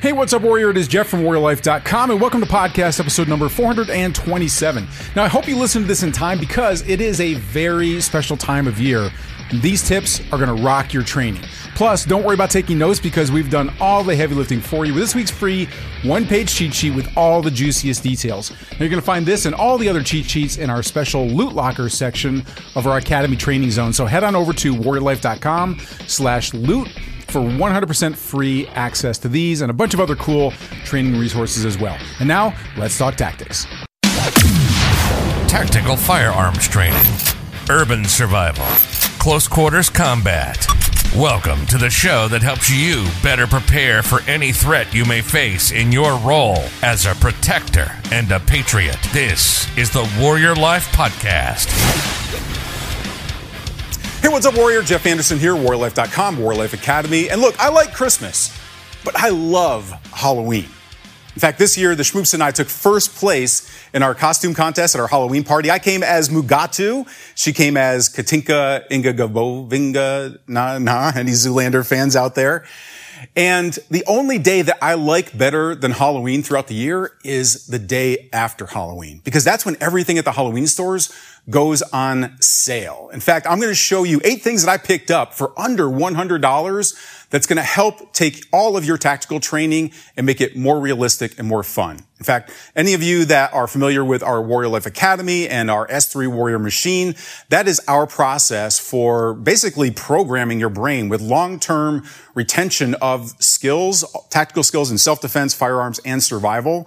Hey, what's up, Warrior? It is Jeff from WarriorLife.com, and welcome to podcast episode number 427. Now, I hope you listen to this in time because it is a very special time of year. These tips are going to rock your training. Plus, don't worry about taking notes because we've done all the heavy lifting for you with this week's free one page cheat sheet with all the juiciest details. Now, you're going to find this and all the other cheat sheets in our special loot locker section of our Academy training zone. So head on over to warriorlife.com slash loot for 100% free access to these and a bunch of other cool training resources as well. And now, let's talk tactics. Tactical firearms training, urban survival, close quarters combat. Welcome to the show that helps you better prepare for any threat you may face in your role as a protector and a patriot. This is the Warrior Life Podcast. Hey, what's up, Warrior? Jeff Anderson here, warriorlife.com, Warlife Academy. And look, I like Christmas, but I love Halloween. In fact, this year, the Schmoops and I took first place in our costume contest at our Halloween party. I came as Mugatu. She came as Katinka Inga Gabovinga. nah, na, any Zoolander fans out there? And the only day that I like better than Halloween throughout the year is the day after Halloween, because that's when everything at the Halloween stores goes on sale. In fact, I'm going to show you eight things that I picked up for under $100 that's going to help take all of your tactical training and make it more realistic and more fun. In fact, any of you that are familiar with our Warrior Life Academy and our S3 Warrior machine, that is our process for basically programming your brain with long-term retention of skills, tactical skills in self-defense, firearms, and survival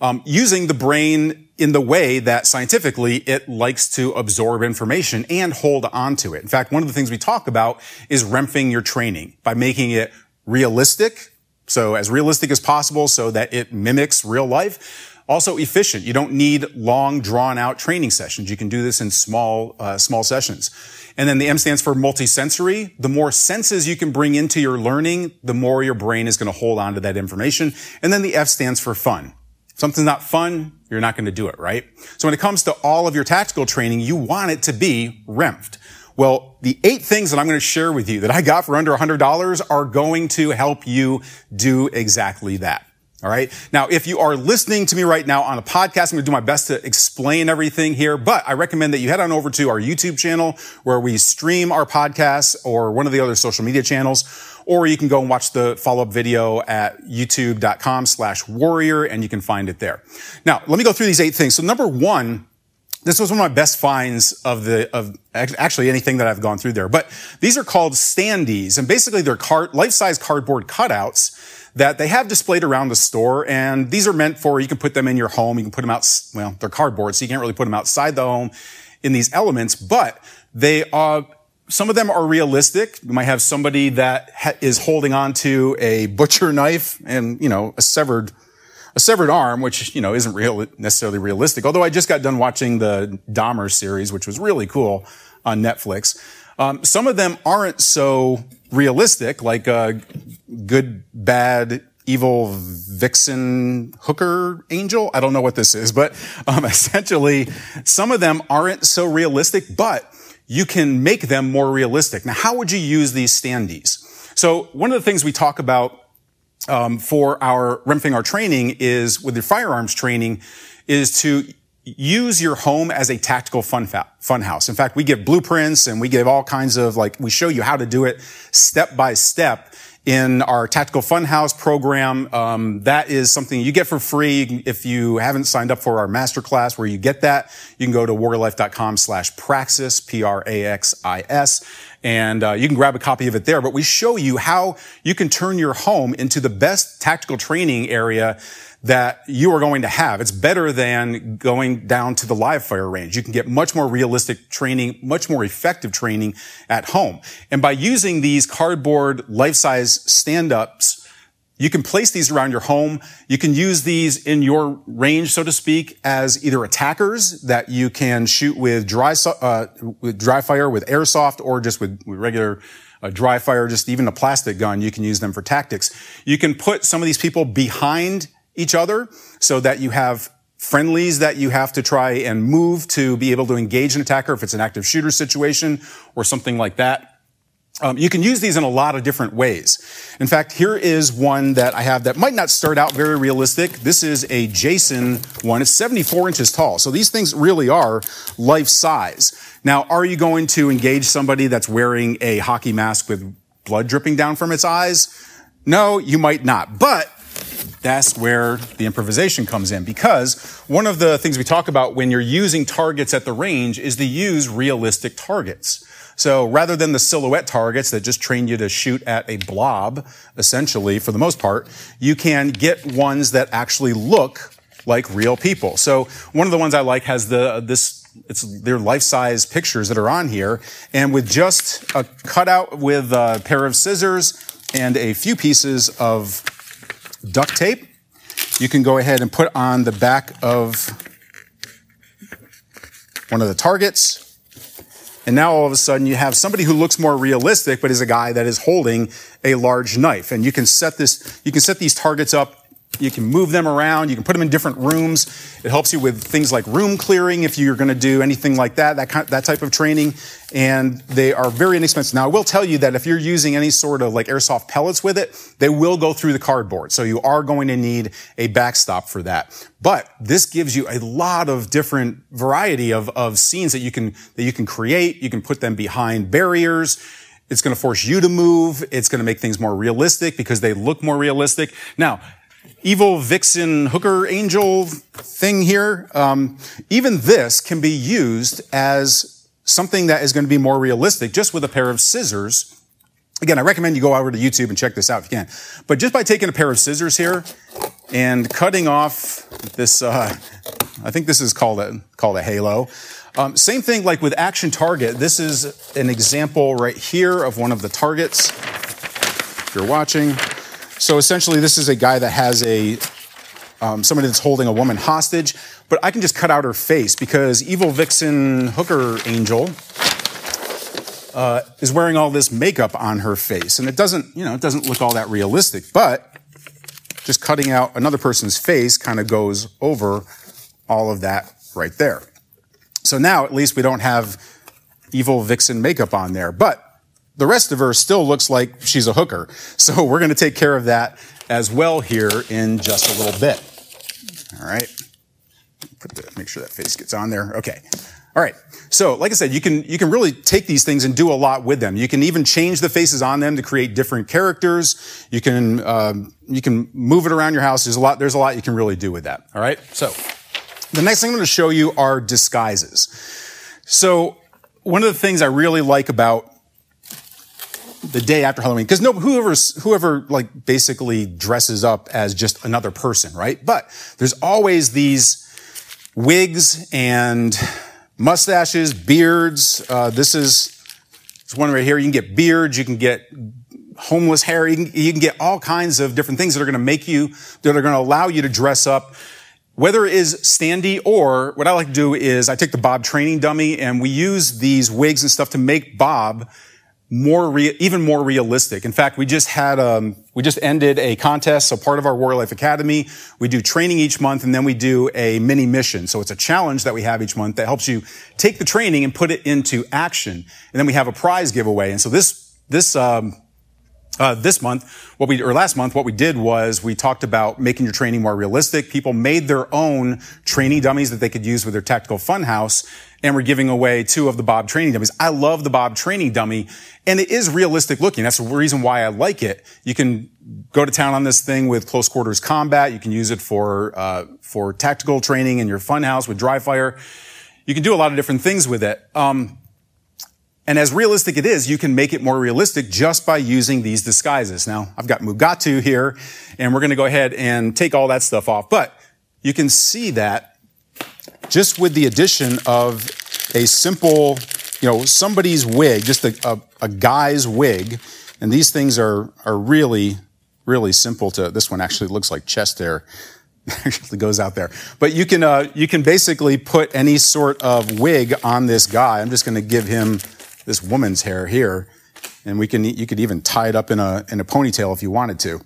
um, using the brain in the way that scientifically it likes to absorb information and hold on to it. In fact, one of the things we talk about is REMFing your training by making it realistic. So as realistic as possible so that it mimics real life. Also efficient. You don't need long drawn out training sessions. You can do this in small, uh, small sessions. And then the M stands for multisensory. The more senses you can bring into your learning, the more your brain is going to hold on to that information. And then the F stands for fun something's not fun, you're not going to do it, right? So when it comes to all of your tactical training, you want it to be REMFed. Well, the eight things that I'm going to share with you that I got for under $100 are going to help you do exactly that. All right. Now, if you are listening to me right now on a podcast, I'm going to do my best to explain everything here, but I recommend that you head on over to our YouTube channel where we stream our podcasts or one of the other social media channels, or you can go and watch the follow-up video at youtube.com slash warrior and you can find it there. Now, let me go through these eight things. So number one, this was one of my best finds of the, of actually anything that I've gone through there, but these are called standees and basically they're card, life-size cardboard cutouts that they have displayed around the store. And these are meant for, you can put them in your home. You can put them out, well, they're cardboard, so you can't really put them outside the home in these elements, but they are, some of them are realistic. You might have somebody that ha- is holding on to a butcher knife and, you know, a severed, a severed arm, which, you know, isn't real, necessarily realistic. Although I just got done watching the Dahmer series, which was really cool on Netflix. Um, some of them aren't so realistic, like a good, bad, evil vixen hooker angel. I don't know what this is, but um, essentially, some of them aren't so realistic, but you can make them more realistic. Now, how would you use these standees? So one of the things we talk about um, for our REMFing our training is with your firearms training is to use your home as a tactical fun, fa- fun house. In fact, we give blueprints and we give all kinds of like, we show you how to do it step by step in our tactical funhouse program. Um, that is something you get for free. If you haven't signed up for our masterclass where you get that, you can go to warriorlife.com slash praxis, P-R-A-X-I-S, and uh, you can grab a copy of it there. But we show you how you can turn your home into the best tactical training area that you are going to have. It's better than going down to the live fire range. You can get much more realistic training, much more effective training at home. And by using these cardboard life-size stand-ups, you can place these around your home. You can use these in your range, so to speak, as either attackers that you can shoot with dry, uh, with dry fire, with airsoft, or just with, with regular uh, dry fire, just even a plastic gun. You can use them for tactics. You can put some of these people behind each other so that you have friendlies that you have to try and move to be able to engage an attacker if it's an active shooter situation or something like that. Um, you can use these in a lot of different ways. In fact, here is one that I have that might not start out very realistic. This is a Jason one. It's 74 inches tall. So these things really are life size. Now, are you going to engage somebody that's wearing a hockey mask with blood dripping down from its eyes? No, you might not. But that's where the improvisation comes in because one of the things we talk about when you're using targets at the range is to use realistic targets. So rather than the silhouette targets that just train you to shoot at a blob, essentially, for the most part, you can get ones that actually look like real people. So one of the ones I like has the, this, it's their life-size pictures that are on here. And with just a cutout with a pair of scissors and a few pieces of duct tape, you can go ahead and put on the back of one of the targets and now all of a sudden you have somebody who looks more realistic, but is a guy that is holding a large knife. And you can set this, you can set these targets up you can move them around. You can put them in different rooms. It helps you with things like room clearing if you're going to do anything like that, that, kind, that type of training. And they are very inexpensive. Now, I will tell you that if you're using any sort of like airsoft pellets with it, they will go through the cardboard. So you are going to need a backstop for that. But this gives you a lot of different variety of, of scenes that you can, that you can create. You can put them behind barriers. It's going to force you to move. It's going to make things more realistic because they look more realistic. Now, evil vixen hooker angel thing here, um, even this can be used as something that is going to be more realistic just with a pair of scissors. Again, I recommend you go over to YouTube and check this out if you can. But just by taking a pair of scissors here and cutting off this, uh, I think this is called a, called a halo. Um, same thing like with Action Target. This is an example right here of one of the targets. If you're watching, so essentially, this is a guy that has a um, somebody that's holding a woman hostage, but I can just cut out her face because evil vixen hooker angel uh, is wearing all this makeup on her face, and it doesn't, you know, it doesn't look all that realistic. But just cutting out another person's face kind of goes over all of that right there. So now at least we don't have evil vixen makeup on there, but the rest of her still looks like she's a hooker. So we're going to take care of that as well here in just a little bit. All right. Put the, make sure that face gets on there. Okay. All right. So, like I said, you can, you can really take these things and do a lot with them. You can even change the faces on them to create different characters. You can, um, you can move it around your house. There's a lot, there's a lot you can really do with that. All right. So, the next thing I'm going to show you are disguises. So, one of the things I really like about the day after Halloween, because no, whoever, whoever like basically dresses up as just another person, right? But there's always these wigs and mustaches, beards. Uh, this is this one right here. You can get beards. You can get homeless hair. You can, you can get all kinds of different things that are going to make you, that are going to allow you to dress up whether it is standy or what I like to do is I take the Bob training dummy and we use these wigs and stuff to make Bob more re- even more realistic. In fact, we just had um, we just ended a contest. So part of our Warrior Life Academy, we do training each month, and then we do a mini mission. So it's a challenge that we have each month that helps you take the training and put it into action. And then we have a prize giveaway. And so this this um, uh, this month, what we or last month, what we did was we talked about making your training more realistic. People made their own training dummies that they could use with their tactical fun house, and we're giving away two of the Bob training dummies. I love the Bob training dummy, and it is realistic looking. That's the reason why I like it. You can go to town on this thing with close quarters combat. You can use it for uh, for tactical training in your fun house with dry fire. You can do a lot of different things with it. Um, and as realistic it is, you can make it more realistic just by using these disguises. Now, I've got Mugatu here, and we're going to go ahead and take all that stuff off. But you can see that just with the addition of a simple, you know, somebody's wig, just a, a, a guy's wig. And these things are, are really, really simple to, this one actually looks like chest hair. actually goes out there. But you can, uh, you can basically put any sort of wig on this guy. I'm just going to give him this woman's hair here, and we can you could even tie it up in a in a ponytail if you wanted to.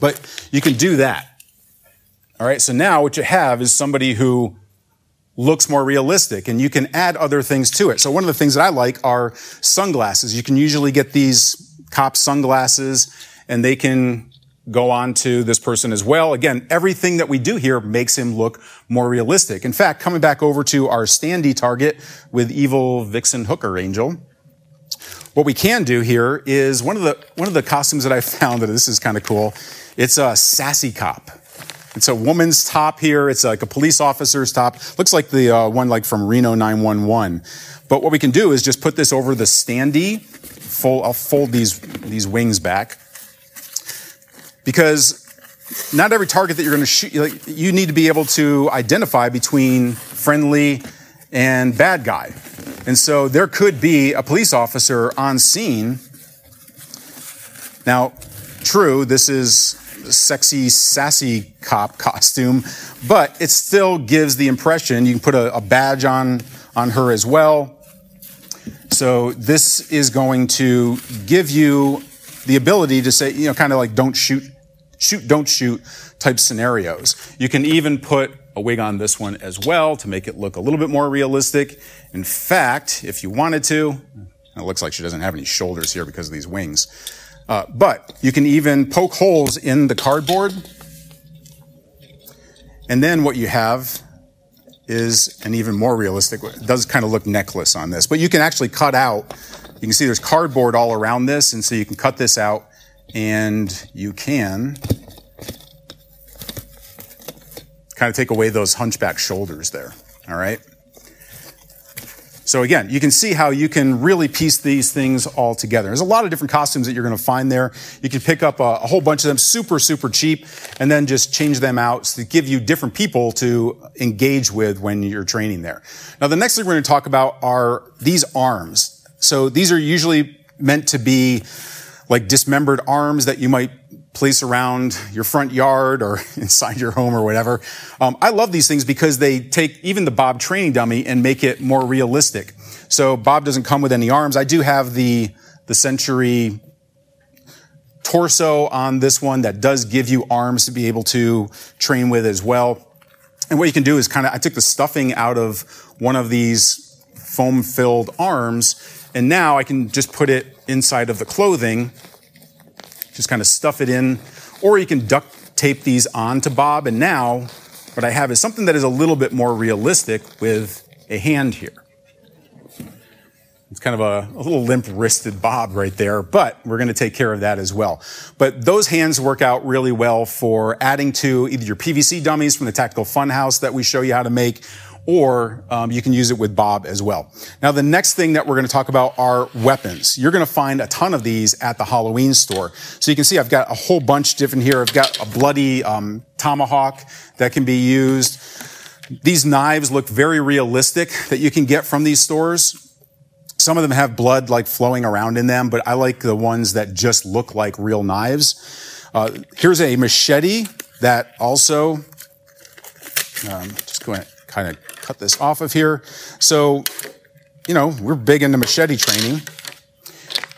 But you can do that. All right, so now what you have is somebody who looks more realistic and you can add other things to it. So one of the things that I like are sunglasses. You can usually get these cop sunglasses and they can go on to this person as well. Again, everything that we do here makes him look more realistic. In fact, coming back over to our standee target with evil vixen hooker angel, what we can do here is one of the one of the costumes that I found that this is kind of cool. It's a sassy cop. It's a woman's top here. It's like a police officer's top. Looks like the uh, one like from Reno 911. But what we can do is just put this over the standee. Fold, I'll fold these these wings back because not every target that you're going to shoot, like, you need to be able to identify between friendly and bad guy. And so there could be a police officer on scene. Now, true, this is sexy, sassy cop costume, but it still gives the impression you can put a, a badge on, on her as well. So this is going to give you the ability to say, you know, kind of like don't shoot, shoot, don't shoot type scenarios. You can even put a wig on this one as well to make it look a little bit more realistic. In fact, if you wanted to, it looks like she doesn't have any shoulders here because of these wings. Uh, but you can even poke holes in the cardboard. And then what you have is an even more realistic, it does kind of look necklace on this, but you can actually cut out, you can see there's cardboard all around this. And so you can cut this out and you can kind of take away those hunchback shoulders there. All right. So again, you can see how you can really piece these things all together. There's a lot of different costumes that you're going to find there. You can pick up a, a whole bunch of them super, super cheap and then just change them out to give you different people to engage with when you're training there. Now, the next thing we're going to talk about are these arms. So these are usually meant to be like dismembered arms that you might place around your front yard or inside your home or whatever. Um, I love these things because they take even the Bob training dummy and make it more realistic. So Bob doesn't come with any arms. I do have the the Century torso on this one that does give you arms to be able to train with as well. And what you can do is kind of I took the stuffing out of one of these foam filled arms and now I can just put it inside of the clothing just kind of stuff it in, or you can duct tape these onto Bob. And now what I have is something that is a little bit more realistic with a hand here. It's kind of a, a little limp wristed Bob right there, but we're going to take care of that as well. But those hands work out really well for adding to either your PVC dummies from the Tactical Funhouse that we show you how to make, or um, you can use it with Bob as well. Now, the next thing that we're going to talk about are weapons. You're going to find a ton of these at the Halloween store. So you can see I've got a whole bunch different here. I've got a bloody um, tomahawk that can be used. These knives look very realistic that you can get from these stores. Some of them have blood like flowing around in them, but I like the ones that just look like real knives. Uh, here's a machete that also, um, just go ahead, kind of cut this off of here. So, you know, we're big into machete training.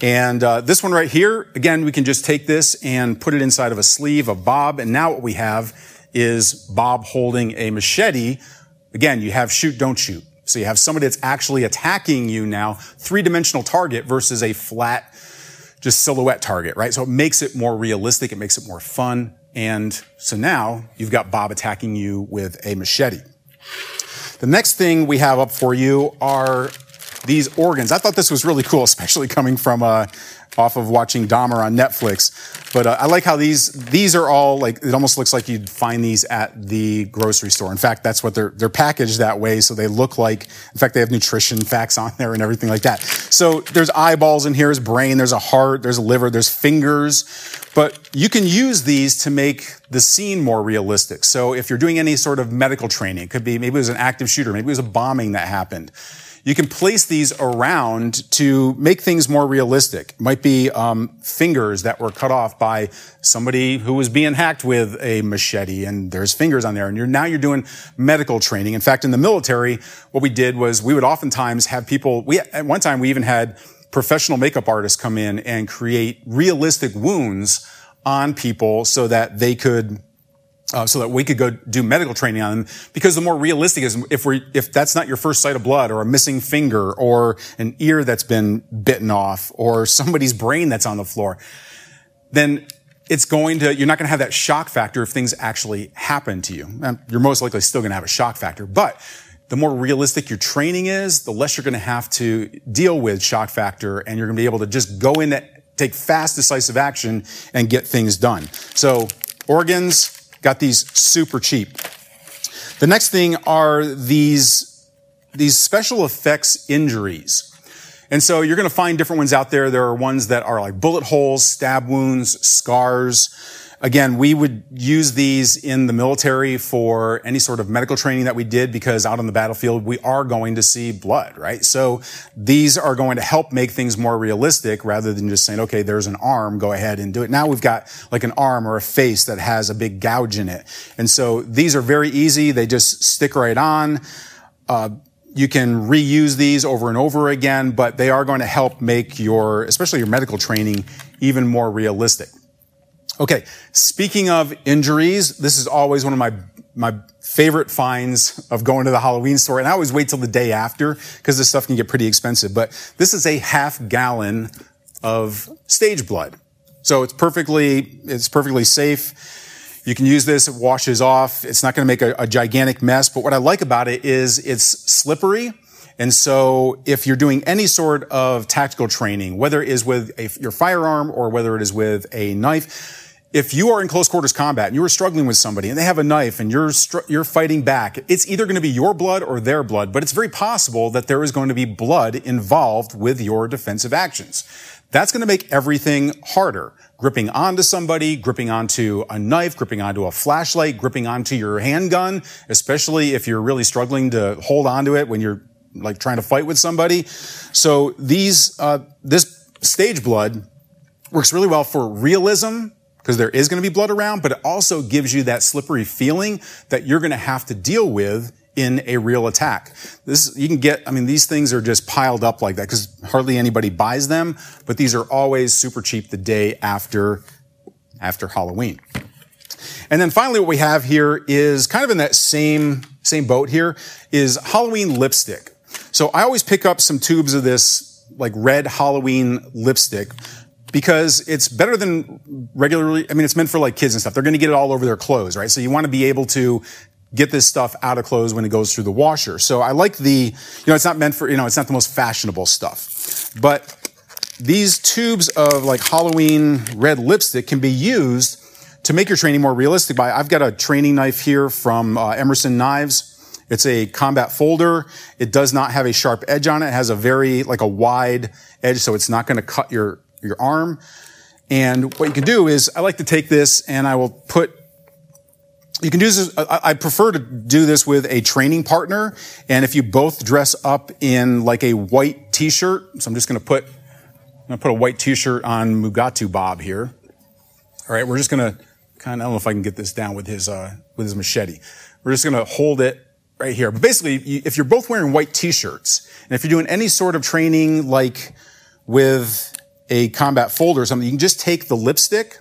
And uh, this one right here, again, we can just take this and put it inside of a sleeve of Bob. And now what we have is Bob holding a machete. Again, you have shoot, don't shoot. So you have somebody that's actually attacking you now, three dimensional target versus a flat, just silhouette target, right? So it makes it more realistic. It makes it more fun. And so now you've got Bob attacking you with a machete. The next thing we have up for you are these organs. I thought this was really cool, especially coming from uh, off of watching Dahmer on Netflix. But uh, I like how these these are all like it almost looks like you'd find these at the grocery store. In fact, that's what they're they're packaged that way, so they look like. In fact, they have nutrition facts on there and everything like that. So there's eyeballs in here, there's brain, there's a heart, there's a liver, there's fingers. But you can use these to make the scene more realistic. So if you're doing any sort of medical training, it could be maybe it was an active shooter, maybe it was a bombing that happened you can place these around to make things more realistic. It might be um, fingers that were cut off by somebody who was being hacked with a machete, and there's fingers on there. And you're now you're doing medical training. In fact, in the military, what we did was we would oftentimes have people. We at one time we even had professional makeup artists come in and create realistic wounds on people so that they could uh, so that we could go do medical training on them because the more realistic is if we if that's not your first sight of blood or a missing finger or an ear that's been bitten off or somebody's brain that's on the floor then it's going to you're not going to have that shock factor if things actually happen to you. And you're most likely still going to have a shock factor but the more realistic your training is the less you're going to have to deal with shock factor and you're going to be able to just go in take fast decisive action and get things done. So organs Got these super cheap. The next thing are these, these special effects injuries. And so you're going to find different ones out there. There are ones that are like bullet holes, stab wounds, scars. Again, we would use these in the military for any sort of medical training that we did because out on the battlefield, we are going to see blood, right? So these are going to help make things more realistic rather than just saying, okay, there's an arm, go ahead and do it. Now we've got like an arm or a face that has a big gouge in it. And so these are very easy. They just stick right on. Uh, you can reuse these over and over again, but they are going to help make your, especially your medical training, even more realistic. Okay, speaking of injuries, this is always one of my my favorite finds of going to the Halloween store, and I always wait till the day after because this stuff can get pretty expensive. But this is a half gallon of stage blood, so it's perfectly it's perfectly safe. You can use this; it washes off. It's not going to make a, a gigantic mess. But what I like about it is it's slippery. And so if you're doing any sort of tactical training, whether it is with a, your firearm or whether it is with a knife, if you are in close quarters combat and you are struggling with somebody and they have a knife and you're str- you're fighting back, it's either going to be your blood or their blood, but it's very possible that there is going to be blood involved with your defensive actions. That's going to make everything harder. Gripping onto somebody, gripping onto a knife, gripping onto a flashlight, gripping onto your handgun, especially if you're really struggling to hold onto it when you're like trying to fight with somebody. So these, uh, this stage blood works really well for realism because there is going to be blood around, but it also gives you that slippery feeling that you're going to have to deal with in a real attack. This, you can get, I mean, these things are just piled up like that because hardly anybody buys them, but these are always super cheap the day after, after Halloween. And then finally, what we have here is kind of in that same, same boat here is Halloween lipstick. So I always pick up some tubes of this like red Halloween lipstick because it's better than regularly. I mean, it's meant for like kids and stuff. They're going to get it all over their clothes, right? So you want to be able to get this stuff out of clothes when it goes through the washer. So I like the, you know, it's not meant for, you know, it's not the most fashionable stuff, but these tubes of like Halloween red lipstick can be used to make your training more realistic. By I've got a training knife here from uh, Emerson Knives. It's a combat folder. It does not have a sharp edge on it. It has a very like a wide edge, so it's not going to cut your your arm. And what you can do is, I like to take this and I will put you can do this. I prefer to do this with a training partner. And if you both dress up in like a white t-shirt, so I'm just going to put, I'm going to put a white t-shirt on Mugatu Bob here. All right. We're just going to kind of, I don't know if I can get this down with his, uh, with his machete. We're just going to hold it right here. But basically, if you're both wearing white t-shirts and if you're doing any sort of training like with a combat folder or something, you can just take the lipstick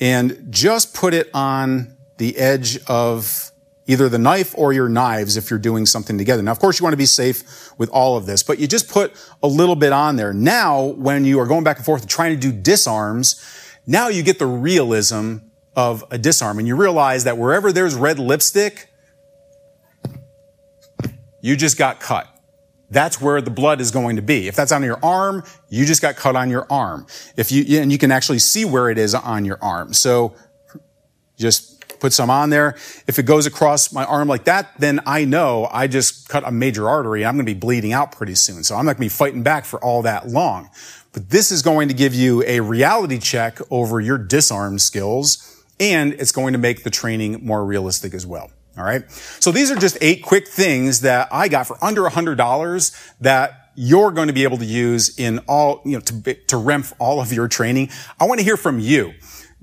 and just put it on the edge of either the knife or your knives if you're doing something together. Now, of course, you want to be safe with all of this, but you just put a little bit on there. Now, when you are going back and forth and trying to do disarms, now you get the realism of a disarm and you realize that wherever there's red lipstick, you just got cut that's where the blood is going to be. If that's on your arm, you just got cut on your arm. If you, and you can actually see where it is on your arm. So just put some on there. If it goes across my arm like that, then I know I just cut a major artery. I'm going to be bleeding out pretty soon. So I'm not going to be fighting back for all that long. But this is going to give you a reality check over your disarm skills and it's going to make the training more realistic as well. All right. So these are just eight quick things that I got for under a hundred dollars that you're going to be able to use in all, you know, to, to REMF all of your training. I want to hear from you.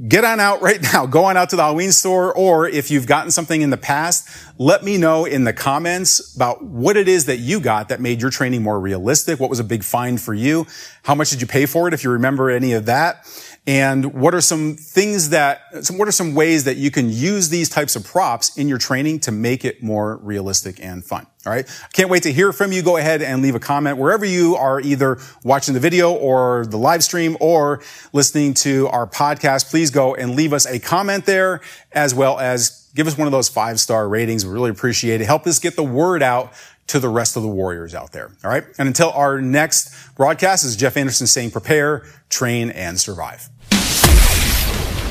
Get on out right now. Go on out to the Halloween store, or if you've gotten something in the past, let me know in the comments about what it is that you got that made your training more realistic. What was a big find for you? How much did you pay for it? If you remember any of that. And what are some things that, some, what are some ways that you can use these types of props in your training to make it more realistic and fun. All right. I can't wait to hear from you. Go ahead and leave a comment wherever you are either watching the video or the live stream or listening to our podcast. Please go and leave us a comment there as well as give us one of those five star ratings. We really appreciate it. Help us get the word out to the rest of the warriors out there. All right. And until our next broadcast is Jeff Anderson saying prepare, train, and survive.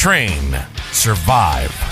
train, survive.